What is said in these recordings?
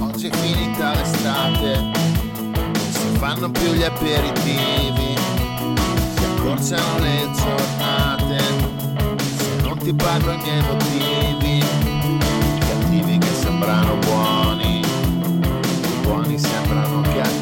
Oggi è finita l'estate, non si fanno più gli aperitivi, si accorciano le giornate, se non ti pago i miei motivi, cattivi che sembrano buoni, i buoni sembrano cattivi,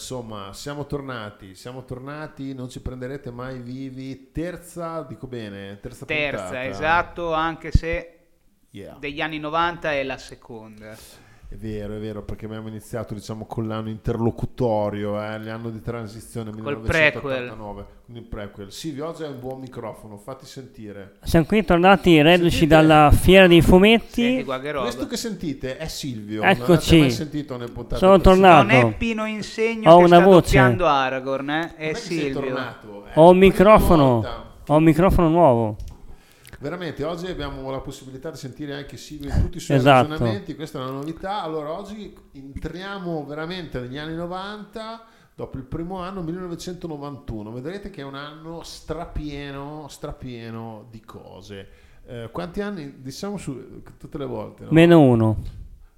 Insomma, siamo tornati, siamo tornati, non ci prenderete mai vivi. Terza, dico bene, terza, Terza, puntata. esatto, anche se Yeah. degli anni 90 è la seconda. È vero, è vero, perché abbiamo iniziato diciamo con l'anno interlocutorio, eh, l'anno di transizione Col 1989, con il prequel. Silvio, oggi hai un buon microfono, fatti sentire. Siamo qui tornati reduci dalla fiera dei fumetti. Senti. Questo che sentite è Silvio, Eccoci. mai sentito puntate Sono tornato. Non è Pino Insegno Ho che una sta voce. doppiando Aragorn, eh? è Silvio. tornato? Eh, Ho un microfono. Ho un microfono nuovo. Veramente, oggi abbiamo la possibilità di sentire anche Silvio in tutti i suoi Esatto. ragionamenti, questa è una novità. Allora, oggi entriamo veramente negli anni 90, dopo il primo anno, 1991. Vedrete che è un anno strapieno, strapieno di cose. Eh, quanti anni? Diciamo su tutte le volte. no? Meno uno.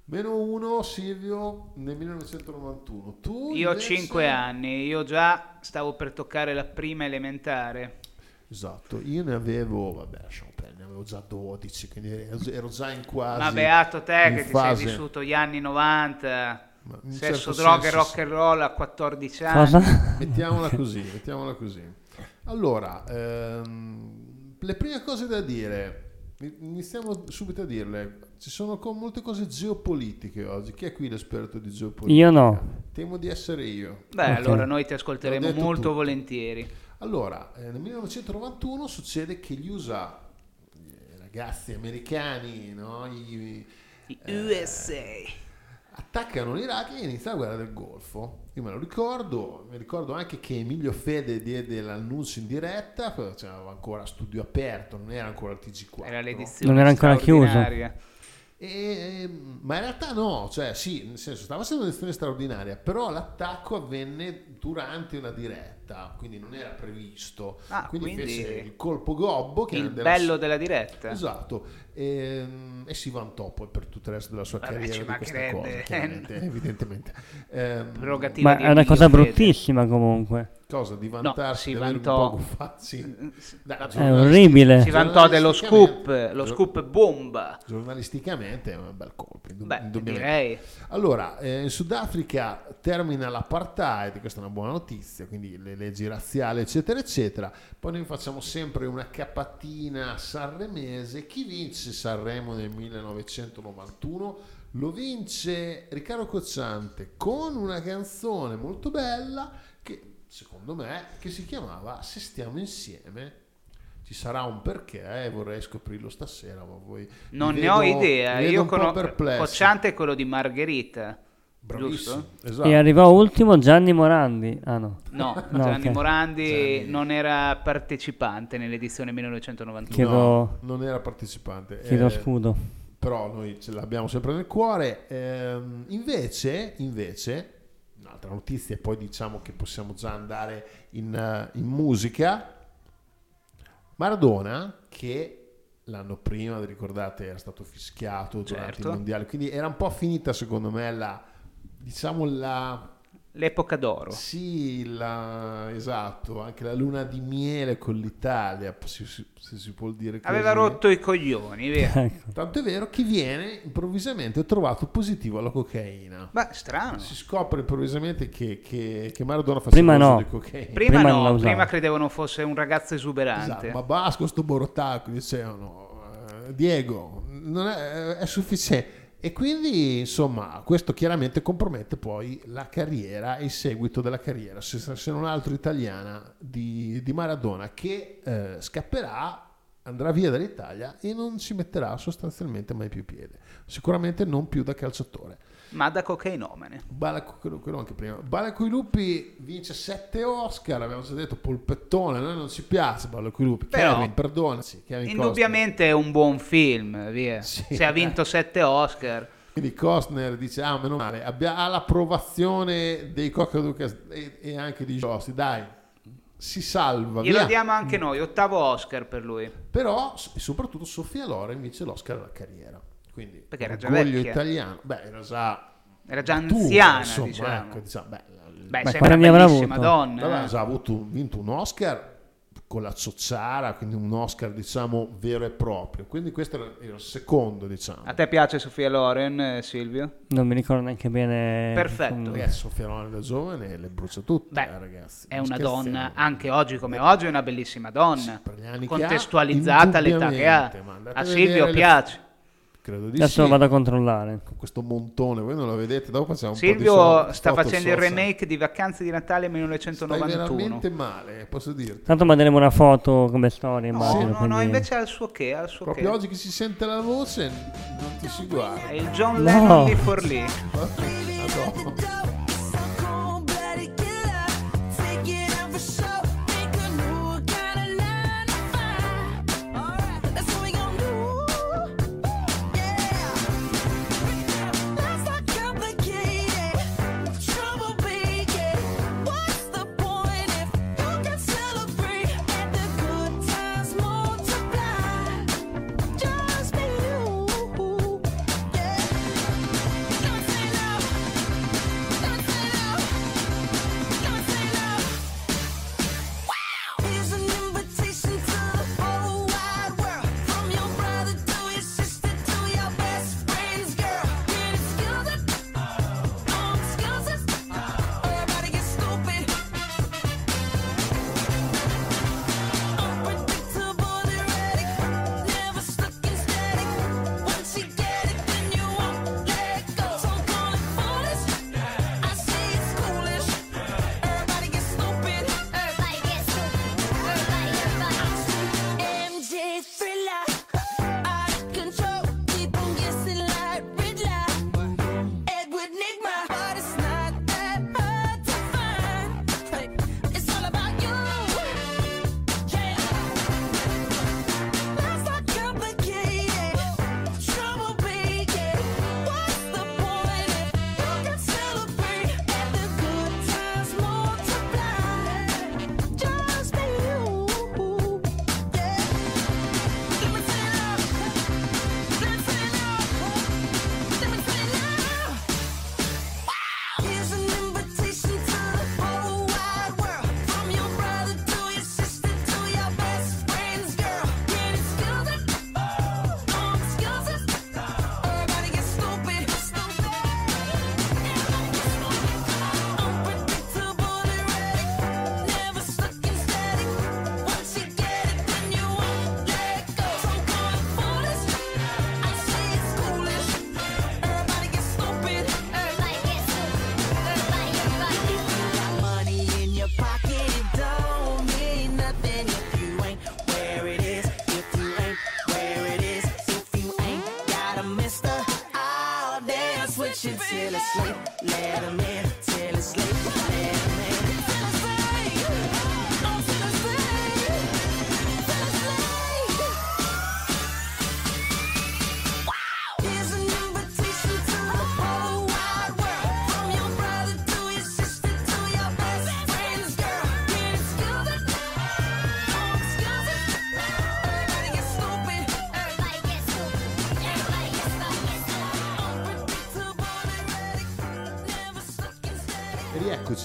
Meno uno, Silvio, nel 1991. Tu Io ho invece- 5 anni, io già stavo per toccare la prima elementare. Esatto, io ne avevo, vabbè, lasciamo avevo già 12, quindi ero già in quasi... Ma beato te che ti fase- sei vissuto gli anni 90, Ma in sesso, certo droga e rock and roll a 14 anni. Cosa? Mettiamola così, mettiamola così. Allora, ehm, le prime cose da dire, iniziamo subito a dirle. Ci sono molte cose geopolitiche oggi. Chi è qui l'esperto di geopolitica? Io no. Temo di essere io. Beh, Ok. allora noi ti ascolteremo molto tutto. volentieri. Allora, eh, nel 1991 succede che gli USA, ragazzi americani, no? I- I Eh, USA. attaccano l'Iraq e inizia la guerra del Golfo. Io me lo ricordo, mi ricordo anche che Emilio Fede diede l'annuncio in diretta, c'era ancora studio aperto, non era ancora il TG4. Era l'edizione Non era ancora chiuso. E- ma in realtà no, cioè sì, nel senso stava essendo un'edizione straordinaria, però l'attacco avvenne durante una diretta, quindi non era previsto. Ah, quindi, quindi fece il colpo gobbo che Il era della- bello della diretta. Esatto, e, e si vantò poi per tutto il resto della sua Vabbè, carriera di questa cosa, evidentemente. Ehm, Prerogativa Ma di è una cosa bruttissima comunque. Cosa di No, vantarsi si di avere vantò. un po' guffazzi? Dai, È orribile. Si vantò dello scoop, lo scoop bomba. Giornalisticamente è un bel colpo, Beh, direi. Allora, eh, in Sudafrica termina l'apartheid, questa è una buona notizia, quindi le leggi razziali, eccetera, eccetera. Poi noi facciamo sempre una capatina sanremese. Chi vince Sanremo nel 1991? Lo vince Riccardo Cocciante con una canzone molto bella secondo me, che si chiamava Se stiamo insieme. Ci sarà un perché, eh, vorrei scoprirlo stasera, ma voi... Non ne ho vedo- idea. vi vedo Io un po' conosco. Cocciante è quello di Margherita. Bravissimo, Giusto? esatto. E arrivò ultimo Gianni Morandi. Ah no. No, No, Gianni ok. Morandi Gianni. non era partecipante nell'edizione 1991. Chiedo- No, non era partecipante. Chiedo eh, scudo. però noi ce l'abbiamo sempre nel cuore. Ehm, invece, invece, un'altra notizia, e poi diciamo che possiamo già andare in, eh, in musica. Maradona, che l'anno prima, vi ricordate, era stato fischiato durante Certo. il mondiale, quindi era un po' finita secondo me la, diciamo la, L'epoca d'oro. sì, la, esatto, anche la luna di miele con l'Italia, se, si- se si può dire così. Aveva rotto i coglioni, via. Ecco. Tanto è vero che viene improvvisamente trovato positivo alla cocaina. Ma strano. Si scopre improvvisamente che, che, che Maradona faceva Prima uso no. di cocaina. Prima, Prima no, prima credevo non fosse un ragazzo esuberante. Esatto, ma basta sto borotacco, dicevano. eh, Diego, non è, è sufficiente. E quindi, insomma, questo chiaramente compromette poi la carriera e il seguito della carriera, se, non altro italiana, di, di Maradona, che eh, scapperà, andrà via dall'Italia e non ci metterà sostanzialmente mai più piede. Sicuramente non più da calciatore. Ma da cocainomane. Quello, quello anche prima. Balla coi lupi vince 7 Oscar, abbiamo già detto polpettone, a noi non ci piace Balla coi lupi. Però- Kevin, perdonaci, Kevin Indubbiamente è un buon film, via. Sì. Se ha vinto sette Oscar. Costner. Quindi Costner dice, ah meno male, abbia- ha l'approvazione dei Cocaducas e, e anche di Jossi, dai, si salva, Glielo via. diamo anche noi, ottavo Oscar per lui. Però, soprattutto Sofia Loren vince l'Oscar della carriera. Quindi, Perché era già vecchia. italiano. Beh, era già Era già anziana, insomma, diciamo. ecco, diciamo, beh, Beh, Beh, quanti anni avrà bellissima avuto? donna. Vabbè, eh. ha già avuto, vinto un Oscar con la Ciociara, quindi un Oscar diciamo vero e proprio. Quindi questo era il secondo, diciamo. A te piace Sofia Loren, eh, Silvio? Non mi ricordo neanche bene. Perfetto. Ragazzi, Sofia Loren da giovane le brucia tutte, Beh, eh, ragazzi. È una scherziamo. donna, anche oggi come oggi, è una bellissima donna. Ha, Contestualizzata all'età che ha. A Silvio le- piace. Credo di Adesso sì. vado a controllare. Con questo montone, voi non lo vedete, dopo facciamo un po' di Silvio so- sta facendo il remake di Vacanze di Natale Stai 1991. veramente male, posso dirti. Tanto manderemo una foto come storia, No, immagino. no, no, quindi- invece ha il suo che, ha il suo Proprio che. oggi che si sente la voce, non ti si guarda. È il John No. Lennon di Forlì. Madonna. Just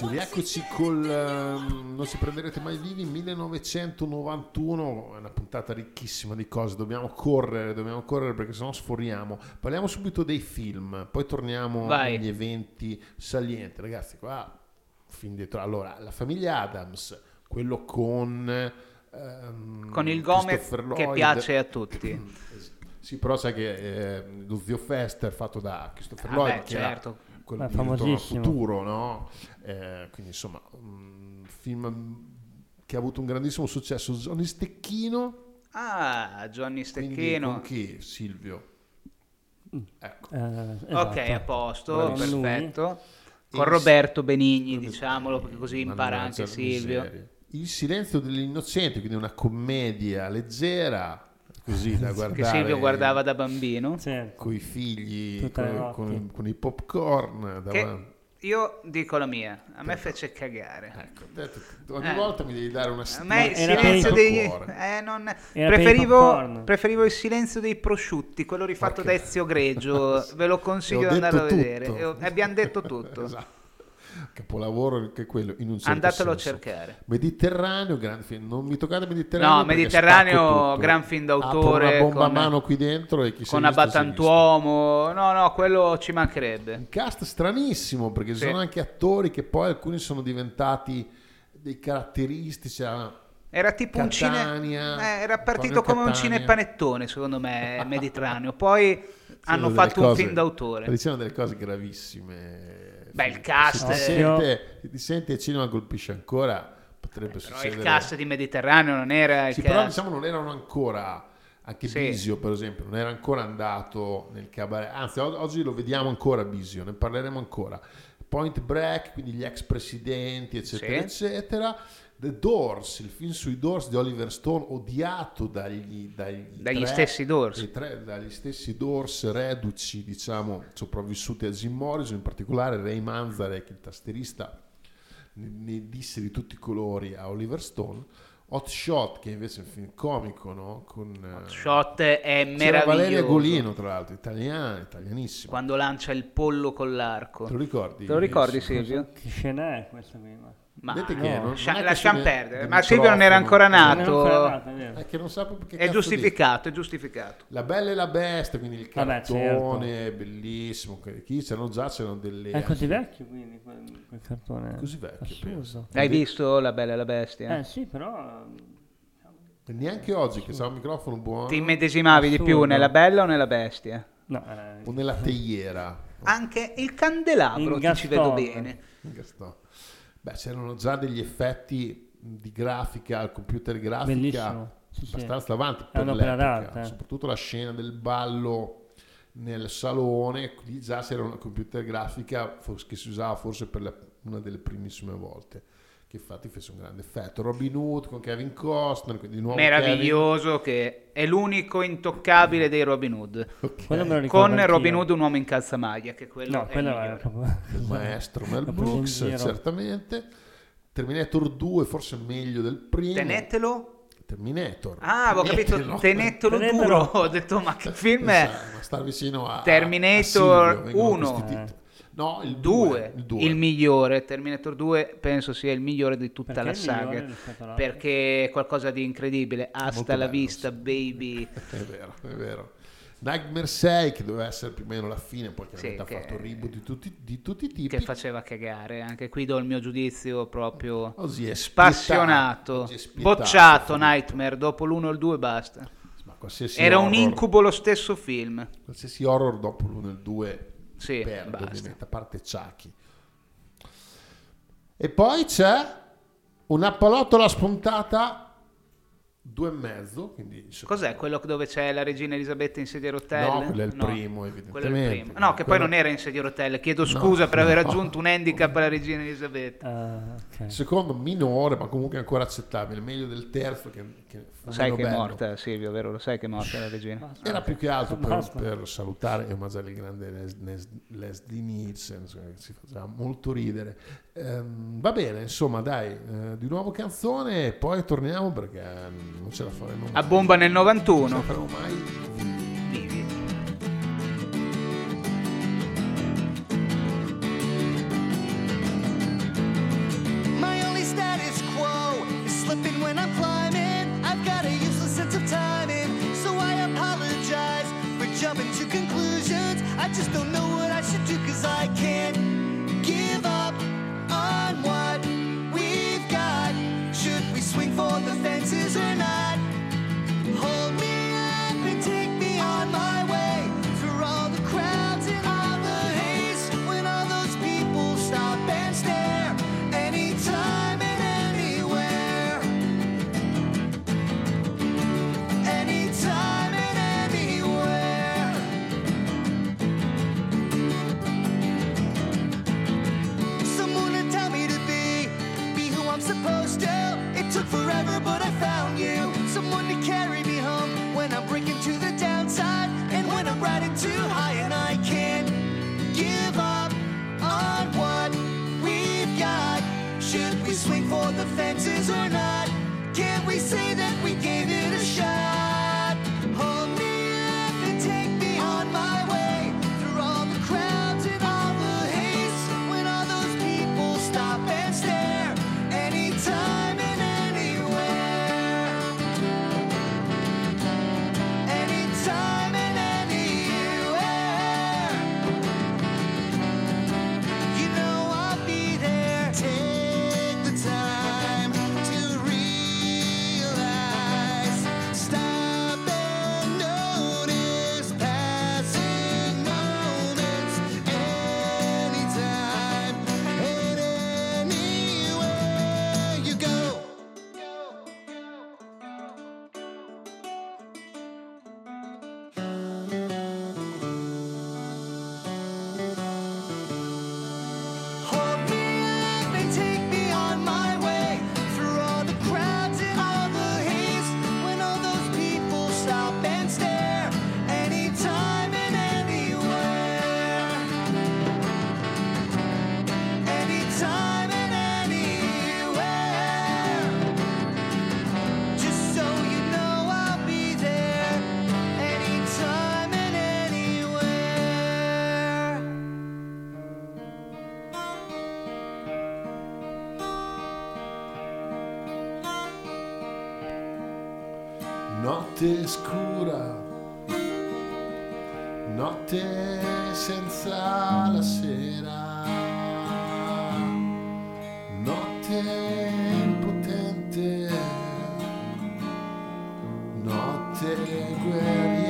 E rieccoci, rieccoci col ehm, Non ci prenderete mai vivi 1991, è una puntata ricchissima di cose, dobbiamo correre, dobbiamo correre perché sennò sforiamo. Parliamo subito dei film, poi torniamo Vai. agli eventi salienti. Ragazzi, qua fin dietro. Allora, la famiglia Adams, quello con ehm, Con il Gomez che piace a tutti. Sì, però sai che eh, lo zio Fester fatto da Christopher Ah, Lloyd, beh, che era certo. Quello Beh, di futuro, no? Eh, quindi insomma, un film che ha avuto un grandissimo successo. Johnny Stecchino, Ah, Johnny quindi Stecchino. con chi? Silvio. Ecco. Eh, Ok, esatto. a posto, Bravissimo. perfetto. Con Il- Roberto Benigni, diciamolo, perché così impara anche Silvio. miseria. Il silenzio degli innocenti, quindi una commedia leggera, così da guardare. Che Silvio guardava da bambino. Certo. con i figli, con, con- con i popcorn. Che davanti. io dico la mia, a me fece cagare. Ecco, detto- ogni Eh. volta mi devi dare una A settimana. me il silenzio il dei... eh, non- preferivo, preferivo il silenzio dei prosciutti, quello rifatto da Ezio Greggio. Ve lo consiglio di ho andarlo a vedere. tutto. E ho- e abbiamo detto tutto. Esatto. Capolavoro anche quello in un certo Andatelo a senso. cercare. Mediterraneo, grande film. Non mi toccate Mediterraneo. No, Mediterraneo, gran film Apro d'autore, una bomba con- a mano qui dentro e chi è Con è. Abbattantuomo. No, no, quello ci mancherebbe. Un cast stranissimo perché ci Sì. sono anche attori che poi alcuni sono diventati dei caratteristici. ah, Era tipo un cine. Catania, eh, era partito Antonio come un Catania. cinepanettone, secondo me, Mediterraneo. Poi hanno fatto delle un cose- film d'autore. Dicevano delle cose gravissime. Beh, il cast Se ti sente, se ti sente il cinema colpisce ancora, potrebbe Però succedere. il cast di Mediterraneo non era il Sì, cast. però diciamo non erano ancora anche Sì. Bisio per esempio non era ancora andato nel cabaret anzi oggi lo vediamo ancora Bisio ne parleremo ancora Point Break quindi gli ex presidenti eccetera Sì. eccetera The Doors il film sui Doors di Oliver Stone odiato dagli, dagli, Dagli tre- stessi Doors. tre- dagli stessi Doors reduci diciamo sopravvissuti a Jim Morrison in particolare Ray Manzarek il tastierista ne, ne disse di tutti i colori a Oliver Stone. Hot Shot, che invece è un film comico, no? Con, eh, Shot è c'era Valeria meraviglioso. Golino, tra l'altro, italiana, italianissima. Quando lancia il pollo con l'arco. Te lo ricordi? Te lo ricordi. Silvio? Che scena è questa prima? Ma Vedete no, che non- non è lasciamo perdere. Ma Silvio non era ancora è nato. è. È che non sa proprio che È giustificato, è giustificato. La Bella e la Bestia, quindi il Vabbè, cartone, bellissimo. che- Chi c'erano già, c'erano delle... È così vecchio quindi quel, quel cartone. Così vecchio. Hai visto La Bella e la Bestia? Eh sì, però... Neanche oggi, che sa un microfono buono. Ti immedesimavi di più nella Bella o nella Bestia? No, eh, O nella teiera. Anche il candelabro, ci vedo bene. Gaston. Beh, c'erano già degli effetti di grafica al computer grafica Bellissimo. Sì, sì. abbastanza avanti per l'epoca, d'arte. soprattutto la scena del ballo nel salone, lì già c'era una computer grafica che si usava forse per la- una delle primissime volte, che infatti fece un grande effetto. Robin Hood con Kevin Costner, quindi di nuovo Meraviglioso che è l'unico intoccabile dei Robin Hood. Kevin, ok, quello me lo ricordo Con anch'io. Robin Hood un uomo in calzamaglia, che quello No, è quello il proprio... il maestro Mel Brooks, certamente. Terminator 2 forse meglio del primo. Tenetelo. Terminator. Ah, avevo capito, Tenetelo. duro. Ho detto, ma che film è? Ma star vicino a Terminator a Silvio, vengono 1. No, il 2, 2. Il 2. il migliore. Terminator 2 penso sia il migliore di tutta Perché la saga. Perché è qualcosa di incredibile. Hasta Molto la bello, vista, sì. baby. È vero, è vero. Nightmare 6 che doveva essere più o meno la fine, poi chiaramente Sì, ha che- fatto reboot di tutti, di tutti i tipi. Che faceva cagare. Anche qui do il mio giudizio proprio Oggi è spassionato. spietato, Bocciato. Nightmare. Dopo l'uno e il 2 basta. Era un horror- incubo lo stesso film. Qualsiasi horror dopo l'1 e il 2 Sì, perde, basta. ovviamente, a parte Chucky. E poi c'è una pallottola spuntata due e mezzo, quindi il secondo- Cos'è quello dove c'è la regina Elisabetta in sedia a rotelle? No, quello è il primo, evidentemente. quello è il primo. No, che poi Quello- non era in sedia a rotelle. Chiedo scusa per aver no. aggiunto un handicap alla regina Elisabetta. Ah, ok. Il secondo minore, ma comunque ancora accettabile, meglio del terzo che, che Lo sai che è bello. morta, Silvio, vero? Lo sai che è morta la regina? Era più che altro per, per salutare e omaggiare il grande Les- Les- Leslie Nielsen, ci faceva molto ridere. Ehm, va bene, insomma, dai, eh, di nuovo canzone e poi torniamo perché mm, non ce la faremo mai. A bomba nel Non ce la 91. faremo mai. Scura, notte senza la sera, notte impotente, notte guerriera,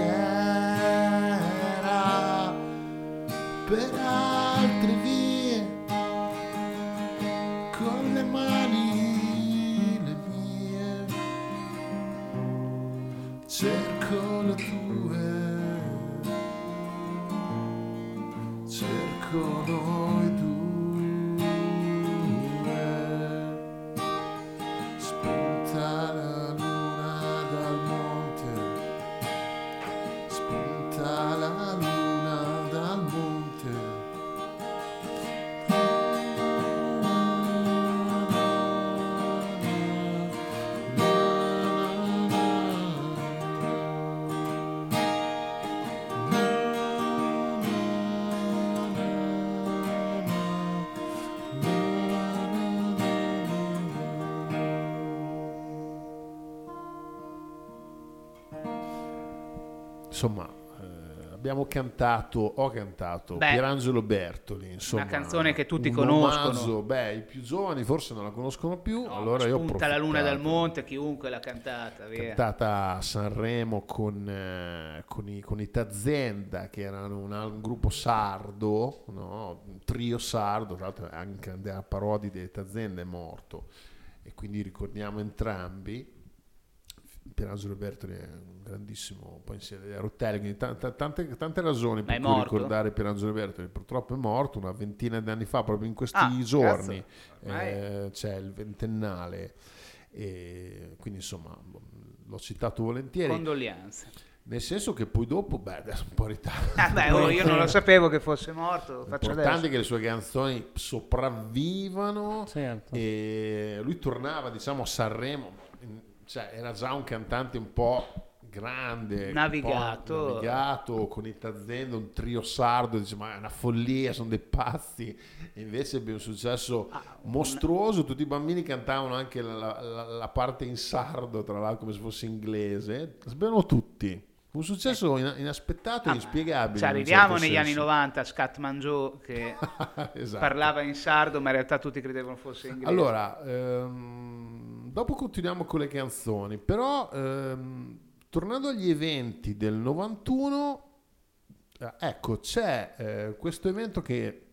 Insomma, eh, abbiamo cantato, ho cantato Beh, Pierangelo Bertoli. Insomma, canzone che tutti un conoscono. omaggio, beh, i più giovani forse non la conoscono più. No, allora io ho spunta la luna dal monte, chiunque l'ha cantata, via. cantata a Sanremo con, eh, con i, con i Tazenda che erano un, un gruppo sardo no? un trio sardo tra l'altro anche Andrea Parodi dei Tazenda è morto e quindi ricordiamo entrambi Pierangelo Bertoli è un grandissimo poi insieme a Rotelli quindi ta- ta- tante, tante ragioni per cui ricordare Pierangelo Bertoli purtroppo è morto una ventina di anni fa proprio in questi Ah, giorni. eh, c'è il ventennale. E quindi insomma l'ho citato volentieri. Condoglianze. nel senso che poi dopo beh adesso un po' in ritardo. Ah, beh, oh, io non lo sapevo che fosse morto, L'importante è che le sue canzoni sopravvivano. Certo. e lui tornava diciamo a Sanremo cioè era già un cantante un po' grande un po' Navigato. navigato con i Tazenda un trio sardo dice ma è una follia sono dei pazzi e invece ebbe un successo Ah, mostruoso tutti i bambini cantavano anche la, la- la parte in sardo tra l'altro come se fosse inglese sapevano tutti un successo ina- inaspettato e Ah, inspiegabile in un arriviamo certo negli anni senso. 90 a Scatman Joe che Esatto. parlava in sardo, ma in realtà tutti credevano fosse inglese. Allora, ehm, dopo continuiamo con le canzoni, però ehm, tornando agli eventi del 91, eh, ecco, c'è eh, questo evento che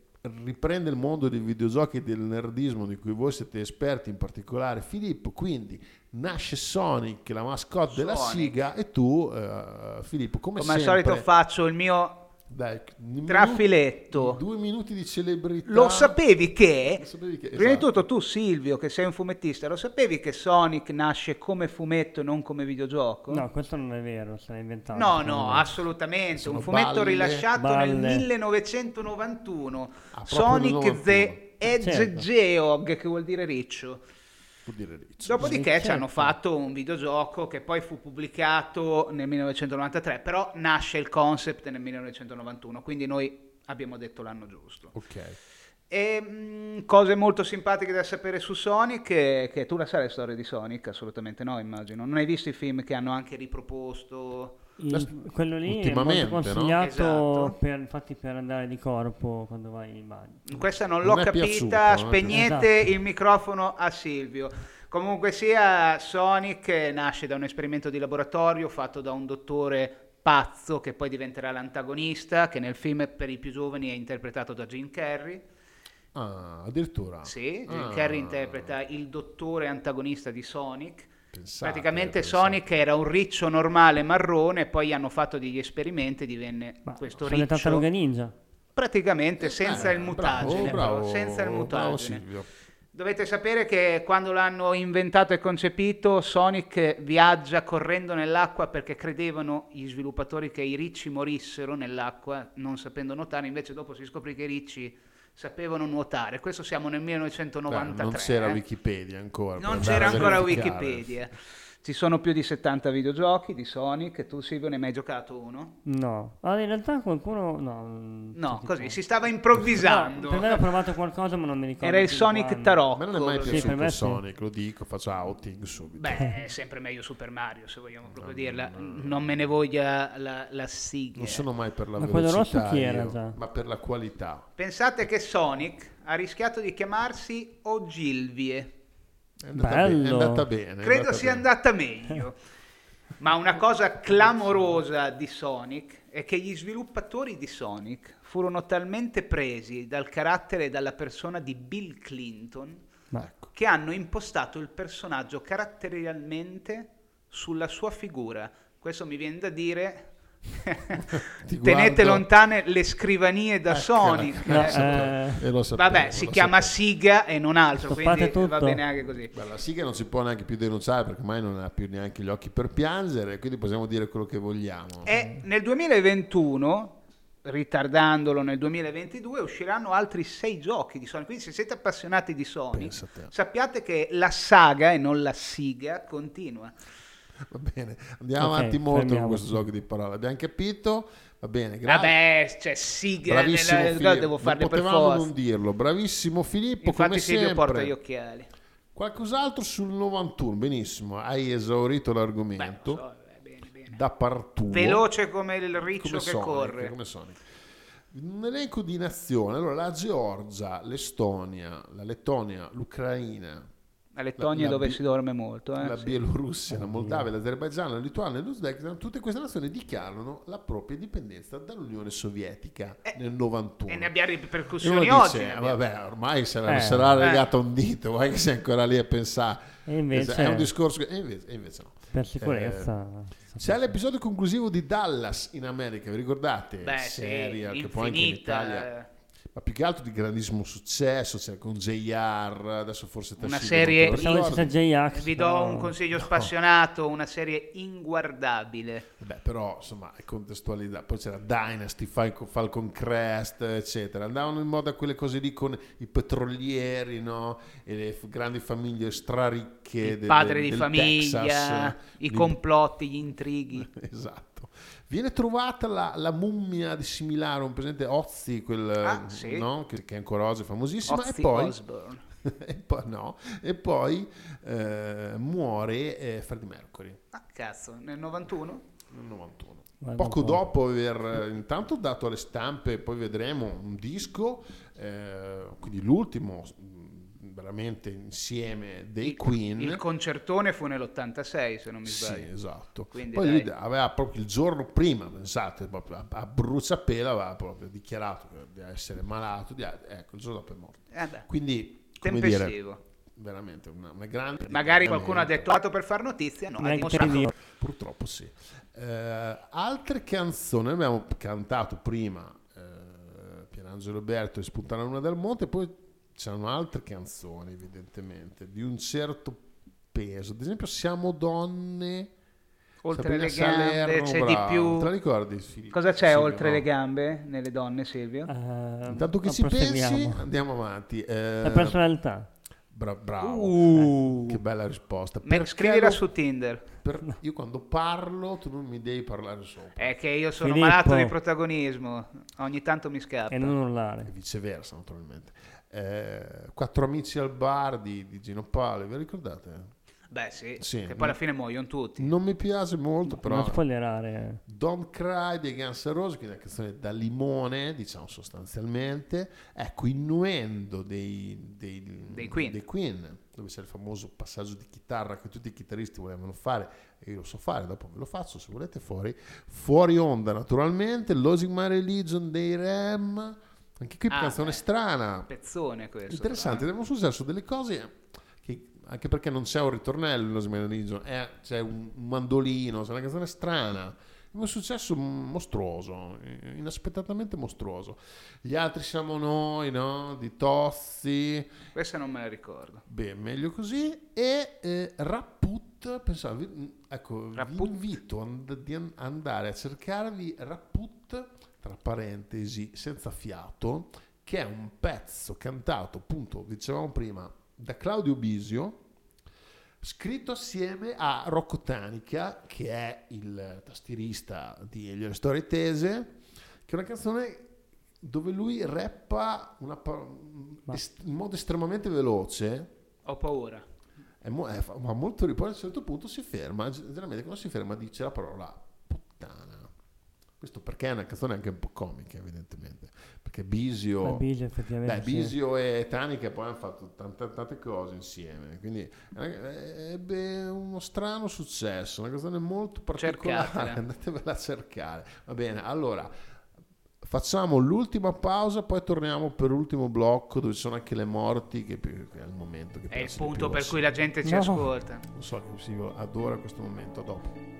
riprende il mondo dei videogiochi e del nerdismo di cui voi siete esperti, in particolare Filippo, quindi nasce Sonic, la mascotte della Sonic. siga, e tu, eh, Filippo, come, Come al sempre, solito faccio il mio Dai, un Tra minuto- filetto. Due minuti di celebrità. Lo sapevi che? Lo sapevi che- Prima di esatto. tutto tu Silvio, che sei un fumettista, lo sapevi che Sonic nasce come fumetto e non come videogioco? No, questo non è vero, se l'ha inventato. No, no, me. assolutamente. Sono un fumetto balle, rilasciato balle. nel 1991. Ah, Sonic nel 91. the Certo. Hedgehog, che vuol dire riccio. Dopodiché ci hanno certo. fatto un videogioco che poi fu pubblicato nel 1993, però nasce il concept nel 1991, quindi noi abbiamo detto l'anno giusto. Ok. E mh, cose molto simpatiche da sapere su Sonic, che tu la sai la storia di Sonic? Assolutamente no, immagino. Non hai visto i film che hanno anche riproposto? Il- quello lì è Ultimamente, molto no? consigliato Esatto. per, infatti per andare di corpo quando vai in bagno. Questa non, Non l'ho capita, piaciuto, spegnete piaciuto. il microfono a Silvio. Comunque sia, Sonic eh, nasce da un esperimento di laboratorio fatto da un dottore pazzo che poi diventerà l'antagonista, che nel film per i più giovani è interpretato da Jim Carrey. Ah, addirittura. Sì, Jim Ah. Carrey interpreta il dottore antagonista di Sonic. Pensate, Praticamente pensate. Sonic era un riccio normale marrone, poi hanno fatto degli esperimenti e divenne Ma questo sono riccio. tartarughe ninja. Praticamente senza Eh, il mutagene, bravo, bravo, senza il bravo mutagene. Silvio. Dovete sapere che quando l'hanno inventato e concepito, Sonic viaggia correndo nell'acqua perché credevano gli sviluppatori che i ricci morissero nell'acqua non sapendo nuotare, invece dopo si scoprì che i ricci sapevano nuotare. Questo siamo nel Beh, 1993. non c'era eh. Wikipedia ancora. Non c'era ancora verificare. Wikipedia. Ci sono più di 70 videogiochi di Sonic, tu Silvio ne hai mai giocato uno? No. Ah, in realtà qualcuno... No, No, sì, così, tipo- si stava improvvisando. No, per me ho provato qualcosa ma non mi ricordo. Era il Sonic quando. A Tarocco. me non è mai. Sì, piaciuto me sì. Sonic, lo dico, faccio outing subito. Beh, è sempre meglio Super Mario, se vogliamo proprio dirla. Non me ne voglia la, la sigla. Non sono mai per la Ma velocità rosso chi era io, ma per la qualità. Pensate che Sonic ha rischiato di chiamarsi Ogilvie. È andata, Bello. bene, è andata bene. Credo andata sia bene. andata meglio. Ma una cosa clamorosa di Sonic è che gli sviluppatori di Sonic furono talmente presi dal carattere e dalla persona di Bill Clinton Ecco. che hanno impostato il personaggio caratterialmente sulla sua figura. Questo mi viene da dire. Tenete guardo- lontane le scrivanie da Ecco, Sonic. No, eh. eh, E lo sapevo, Vabbè, si lo chiama sapevo. Siga e non altro, Stoppate quindi va tutto. bene anche così. Beh, la sigla non si può neanche più denunciare perché ormai non ha più neanche gli occhi per piangere, quindi possiamo dire quello che vogliamo. E nel 2021, ritardandolo nel 2022, usciranno altri sei giochi di Sonic. Quindi se siete appassionati di te. sappiate che la saga e non la siga continua. Va bene, andiamo Ok, avanti molto con questo gioco di parole. Abbiamo capito? Va bene, grazie. Vabbè, cioè siga, Bravissimo nella- Filippo, devo non farle per potevamo forza. non dirlo. Bravissimo Filippo, Infatti come Silvio sempre. porta gli occhiali. Qualcos'altro sul 91, benissimo. Hai esaurito Beh, l'argomento. lo so, eh, bene, bene. da partuo. Veloce come il riccio come che Sonic, corre. come Sonic. Un elenco di nazioni, allora la Georgia, l'Estonia, la Lettonia, l'Ucraina, A Lettonia La- la dove Bi- si dorme molto. eh, la sì. Bielorussia, la Moldavia, l'Azerbaigian, la Lituania l'Uzbekistan, tutte queste nazioni dichiarano la propria indipendenza dall'Unione Sovietica Eh, nel 91. E ne abbiamo ripercussioni dice, oggi. "Eh, abbiamo. vabbè, ormai sarà, Eh. sarà Eh. legato a un dito, guai che sei ancora lì a pensare. E invece- È un discorso che... E invece, e invece no. per sicurezza. C'è l'episodio conclusivo di Dallas in America, vi ricordate? Beh, sì, Serie che poi anche in Italia... Ma più che altro di grandissimo successo, c'è con JR, adesso forse te Una serie- J-Ax. Vi do un consiglio spassionato, una serie inguardabile. Beh, però insomma è contestualizzato. Poi c'era Dynasty, Falcon, Crest, eccetera. Andavano in moda quelle cose lì con i petrolieri, no? E le grandi famiglie straricche. Il de- padre de- di del famiglia, Texas, i complotti, gli intrighi. Esatto. Viene trovata la, la mummia di similare, un presente Ozzy, quel, Ah, sì. no? che, che è ancora oggi famosissima. Ozzy e poi, Osbourne. e poi, no, e poi eh, muore eh, Freddie Mercury Ah, cazzo, nel 91? nel 91. Guarda Poco dopo aver eh, intanto dato alle stampe, poi vedremo un disco, eh, quindi l'ultimo veramente insieme dei Queen. Il concertone fu nell'86, se non mi Sì, sbaglio. esatto. Quindi, Poi lui aveva proprio il giorno prima, pensate, proprio a, a bruciapelo aveva proprio dichiarato di essere malato, di- ecco, il giorno dopo è morto. Eh beh, Quindi, come dire, tempestivo. veramente una, una grande... Magari qualcuno ha detto "Dato per far notizia, no, ha. Purtroppo sì. Eh, altre canzoni, abbiamo cantato prima eh, Pierangelo Berto e Spuntare la Luna del Monte, poi c'erano altre canzoni evidentemente di un certo peso, ad esempio Siamo donne, Oltre le gambe Salerno, c'è bravo. di più. Te la ricordi? Filippo? Cosa c'è Silvio, oltre no? le gambe nelle donne, Silvio? Eh, Intanto che ci pensi, andiamo avanti. Eh, La personalità. Bra- bravo, Uh. che bella risposta. Perché scrivila lo- su Tinder. per- io quando parlo tu non mi devi parlare sopra. È che io sono Filippo. malato di protagonismo. Ogni tanto mi scappa. E non E urlare. viceversa, naturalmente. Eh, quattro amici al bar di, di Gino Paolo, vi ricordate? Beh, sì, Sì. che poi alla fine muoiono tutti. Non mi piace molto, però. Non spoilerare. Don't Cry dei Guns N' Roses, quindi una canzone da limone, diciamo sostanzialmente. Ecco, innuendo dei, dei, Dei Queen. dove c'è il famoso passaggio di chitarra che tutti i chitarristi volevano fare, e io lo so fare, dopo ve lo faccio se volete fuori. Fuori onda, naturalmente, Losing My Religion dei Ram, anche qui Ah, canzone beh. strana, Pezzone questo. interessante, eh. abbiamo successo delle cose anche perché non c'è un ritornello in My Religion, è- c'è un mandolino, c'è una canzone strana. È un successo mostruoso, eh, inaspettatamente mostruoso. Gli altri siamo noi, no? Di Tozzi, eh. Questa non me la ricordo. beh, meglio così. E eh, Rapput, pensavo, ecco, Rapput. vi invito and- di an- andare a cercarvi Rapput, tra parentesi, senza fiato, che è un pezzo cantato, appunto, dicevamo prima, da Claudio Bisio, scritto assieme a Rocco Tanica, che è il tastierista di Le Storie Tese, che è una canzone dove lui rappa una pa- est- in modo estremamente veloce. Ho paura. È mo- è fa- ma molto ri- poi a un certo punto si ferma, generalmente quando si ferma dice la parola puttana. Questo perché è una canzone anche un po' comica, evidentemente. Perché Bisio, Beh, Bisio effettivamente. Beh, sì. Bisio e Tanica poi hanno fatto tante, tante cose insieme, quindi ebbe uno strano successo, una canzone molto particolare, Cercatela. andatevela a cercare. Va bene, allora facciamo l'ultima pausa, poi torniamo per l'ultimo blocco dove ci sono anche le morti, che, che è il momento che È il punto per cui la gente ci No. ascolta. lo so che Silvio adora questo momento, a dopo.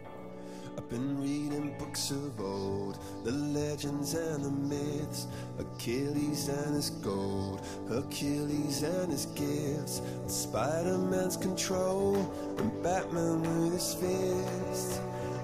I've been reading books of old, the legends and the myths, Achilles and his gold, Achilles and his gifts, Spider Man's control, and Batman with his fist.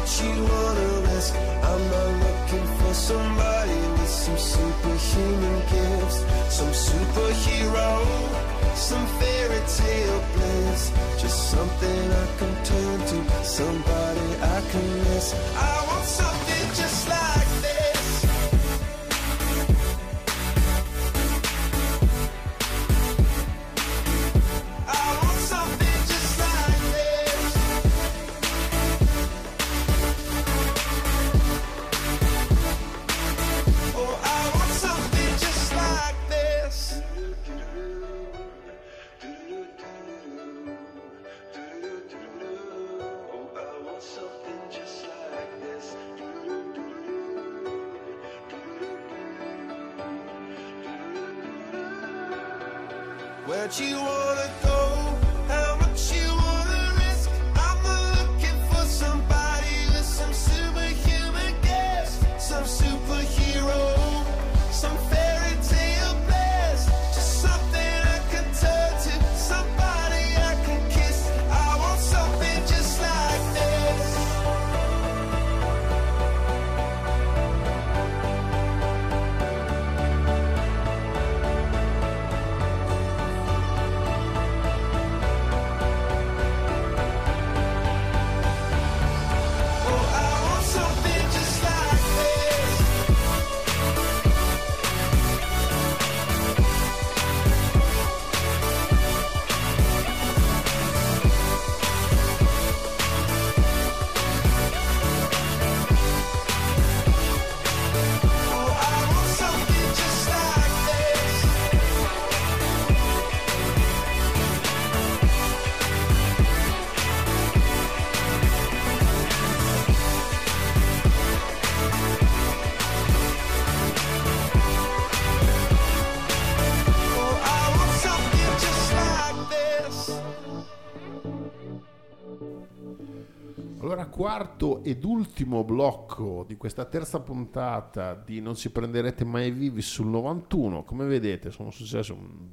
Much you wanna risk? I'm not looking for somebody with some superhuman gifts, some superhero, some fairy tale bliss. Just something I can turn to, somebody I can miss. I want something quarto ed ultimo blocco di questa terza puntata di Non ci prenderete mai vivi sul 91. Come vedete, sono successe un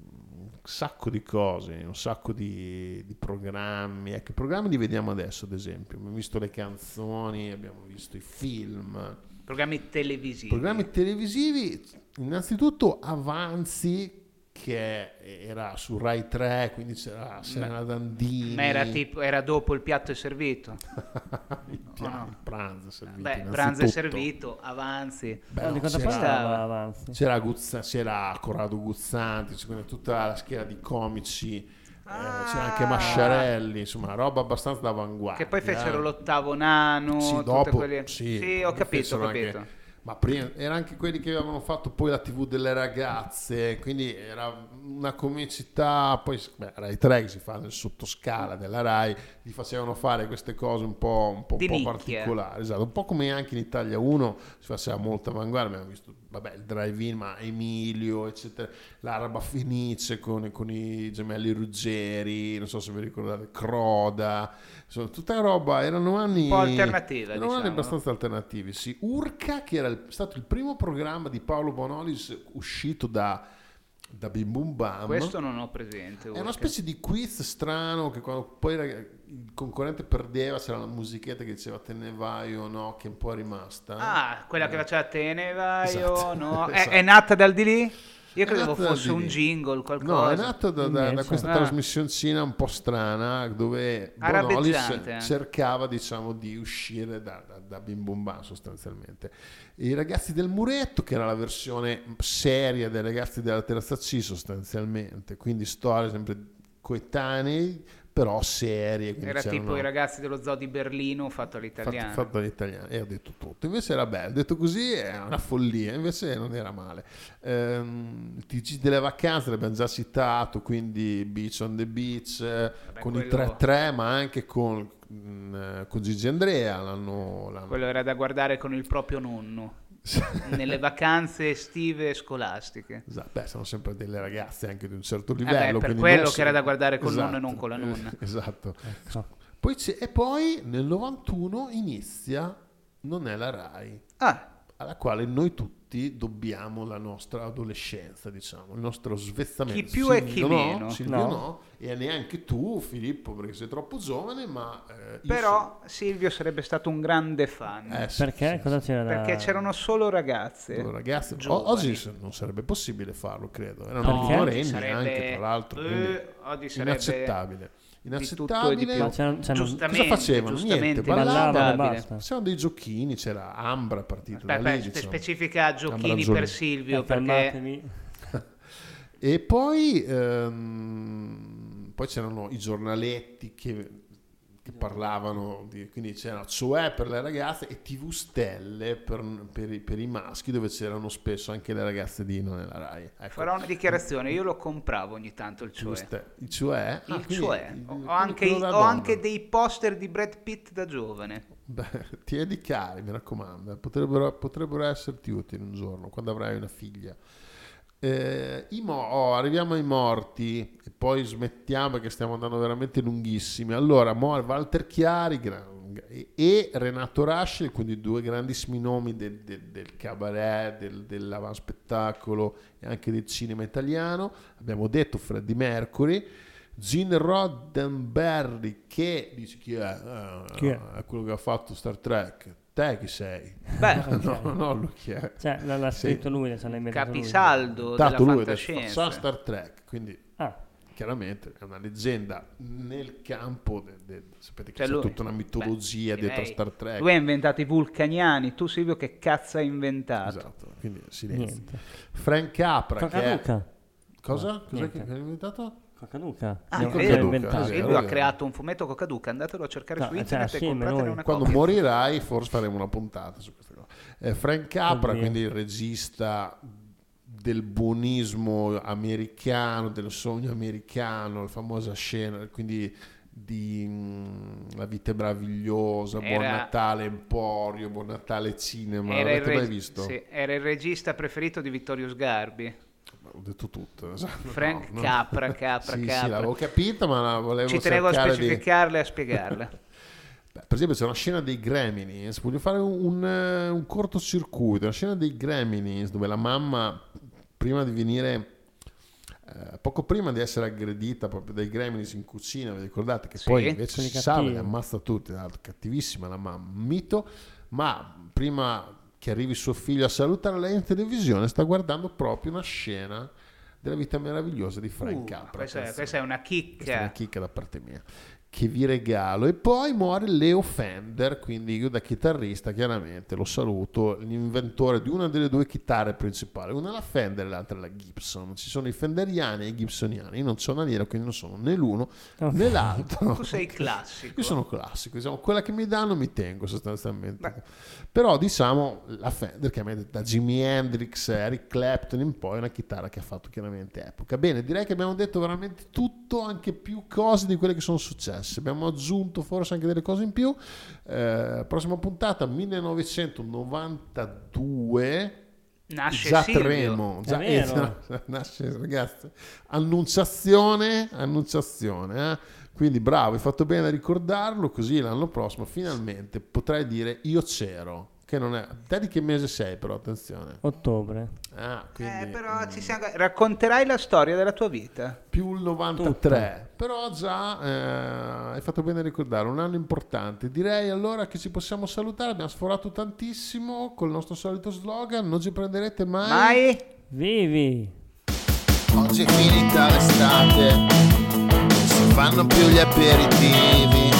sacco di cose, un sacco di, di programmi. Ecco, i programmi li vediamo adesso, ad esempio. Abbiamo visto le canzoni, abbiamo visto i film. Programmi televisivi. Programmi televisivi, innanzitutto Avanzi, che era su Rai 3, quindi c'era Serena Dandini. Ma era, tipo, era dopo il piatto è servito. il, pia- no? il pranzo servito. Beh, pranzo è servito, avanzi. Beh, No, no, c'era-? C'era, Guzza- c'era Corrado Guzzanti, quindi tutta la schiera di comici, eh, c'era anche Masciarelli, insomma, roba abbastanza d'avanguardia. Che poi fecero l'ottavo nano, Sì, dopo, quelle... sì, ho capito, ho fecero anche- capito. Ma prima era anche quelli che avevano fatto poi la TV delle ragazze, quindi era una comicità, poi beh, Rai 3 che si fa nel sottoscala della Rai, gli facevano fare queste cose un po', un po', un po' particolari, esatto, un po' come anche in Italia 1 si faceva molta avanguardia, abbiamo visto vabbè, il drive-in, ma Emilio, eccetera, l'Araba Fenice con, con i gemelli Ruggeri, non so se vi ricordate, Croda, insomma, tutta roba, erano anni... Un po' alternativa, Erano anni diciamo. abbastanza alternativi, sì. Urca, che era il- stato il primo programma di Paolo Bonolis uscito da, da Bim Bum Bam. Questo non ho presente. È una specie di quiz strano che quando poi il concorrente perdeva c'era la musichetta che diceva te ne vai o no, che un po' è rimasta. Ah, quella che Eh. faceva te ne vai Esatto, o no? È, esatto. è nata dal di lì? Io credevo fosse un jingle, qualcosa. No, è nato da, da- da questa Ah. trasmissioncina un po' strana dove Bonolis Arabeggiante, eh. cercava diciamo di uscire da, da, da Bim Bum Bam sostanzialmente. I ragazzi del muretto, che era la versione seria dei ragazzi della terza C sostanzialmente, quindi storie sempre coetanei, però serie. Era tipo i ragazzi dello zoo di Berlino fatto all'italiano. Fatto, fatto all'italiano e ho detto tutto. Invece era bello, detto così è una follia, invece non era male. Ehm, TG delle vacanze l'abbiamo già citato, quindi Beach on the Beach, eh, con i quello- 3-3, ma anche con, mm, con Gigi Andrea. L'hanno, l'hanno- Quello era da guardare con il proprio nonno. Nelle vacanze estive scolastiche. Esatto, Beh, sono sempre delle ragazze anche di un certo Eh beh, livello. per quindi quello che era da guardare col Esatto, nonno e non con la nonna. Esatto. Ecco. Poi c'è- e poi nel 91 inizia Non è la RAI. Ah, alla quale noi tutti dobbiamo la nostra adolescenza, diciamo, il nostro svezzamento. Chi più e chi Silvio no, meno. Silvio no. No. e neanche tu, Filippo, perché sei troppo giovane, ma eh, però Silvio sarebbe stato un grande fan. Eh, sì, Perché? sì, Cosa sì. c'era? Perché c'erano solo ragazze. Allora, ragazzi, o- oggi non sarebbe possibile farlo, credo. Erano minorenni Sarebbe- anche, tra l'altro. quindi oggi sarebbe inaccettabile. Tutto e di Inaccettabile. più. Ma c'erano- c'erano- Giustamente, Cosa facevano? giustamente Niente, ballavano. C'erano dei giochini, c'era Ambra partita da Aspetta, lì. spe- diciamo. specifica giochini per Silvio Eh, perché. E poi, ehm, poi c'erano i giornaletti che, che parlavano, di, quindi c'era Cioè per le ragazze e TV Stelle per, per i, per i maschi, dove c'erano spesso anche le ragazze di Non nella Rai. Ecco. farò una dichiarazione, io lo compravo ogni tanto il cioè. Ste- il Cioè? Ah, Il cioè. il- Ho, ho donna. anche dei poster di Brad Pitt da giovane. Beh, tieni cari, mi raccomando, eh. potrebbero, potrebbero esserti utili un giorno quando avrai una figlia. Eh, i mo- oh, arriviamo ai morti e poi smettiamo perché stiamo andando veramente lunghissimi. Allora, mo- Walter Chiari gra- e- Renato Rasci, quindi due grandissimi nomi del, del- del cabaret, del, dell'avanspettacolo e anche del cinema italiano. Abbiamo detto Freddie Mercury. Gene Roddenberry che dici chi è? Eh, Chi è? è quello che ha fatto Star Trek te chi sei? Beh, no, no, lui chi è? Cioè, l'ha, l'ha Sì. scritto lui, l'ha inventato lui. capisaldo Tanto della lui fantascienza. sa Star Trek, quindi Ah, chiaramente è una leggenda nel campo, de- de- sapete che Cioè c'è lui- tutta una mitologia beh, dietro a Star Trek. Lui ha inventato i vulcaniani. Tu, Silvio, che cazzo hai inventato? Esatto, quindi silenzio. niente. Frank Capra che è... Cosa? Cos'è che hai inventato? Cocaduca. Ah, abbiamo vero. inventato. Sì, allora- ha creato un fumetto Cocaduca, andatelo a cercare No, su cioè, internet e assieme compratene una Quando copia. morirai forse faremo una puntata su questa cosa. Eh, Frank Capra, Oddio. quindi il regista del buonismo americano, del sogno americano, la famosa scena, quindi di mm, La vita è meravigliosa, Buon Era- Natale Emporio, Buon Natale Cinema, Era l'avete mai reg- visto? sì, era il regista preferito di Vittorio Sgarbi. Ho detto tutto. esatto. Frank No, no. Capra, Capra, Sì, sì, Capra. l'avevo capita, ma la volevo Ci tenevo a cercare di- specificarle e a spiegarle. Beh, per esempio c'è una scena dei Gremlins, voglio fare un, un, un cortocircuito, una scena dei Gremlins dove la mamma, prima di venire, eh, poco prima di essere aggredita proprio dai Gremlins in cucina, vi ricordate che Sì. poi invece si salva e ammazza tutti, tra l'altro, cattivissima la mamma, un mito, ma prima che arrivi suo figlio a salutare lei in televisione sta guardando proprio una scena della vita meravigliosa di Frank Uh, Capra. questa, questa è una Questa è una chicca. chicca da parte mia che vi regalo e poi muore Leo Fender quindi io da chitarrista chiaramente lo saluto l'inventore di una delle due chitarre principali una è la Fender e l'altra è la Gibson ci sono i Fenderiani e i Gibsoniani io non sono nero quindi non sono né l'uno né l'altro Tu sei classico. io sono classico, diciamo, quella che mi danno mi tengo sostanzialmente. Però diciamo la Fender me da Jimi Hendrix, Eric Clapton in poi è una chitarra che ha fatto chiaramente epoca. Bene, direi che abbiamo detto veramente tutto, anche più cose di quelle che sono successe. Abbiamo aggiunto forse anche delle cose in più. Eh, prossima puntata 1992. Nasce Già Silvio. Tremo, già, eh, nasce, ragazzi, annunciazione, annunciazione, eh? quindi bravo, hai fatto bene a ricordarlo, così l'anno prossimo finalmente potrai dire io c'ero, che non è, te di che mese sei però, attenzione, Ottobre. ah, quindi Eh, però ci siamo... Racconterai la storia della tua vita. più il 93, però già eh, hai fatto bene a ricordarlo, un anno importante, direi allora che ci possiamo salutare, abbiamo sforato tantissimo col nostro solito slogan, non ci prenderete mai... Mai? Vivi! Oggi è finita l'estate, non si fanno più gli aperitivi,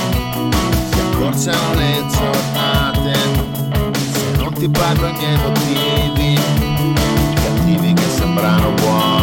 si accorciano le giornate, se non ti pago i miei motivi, cattivi che sembrano buoni.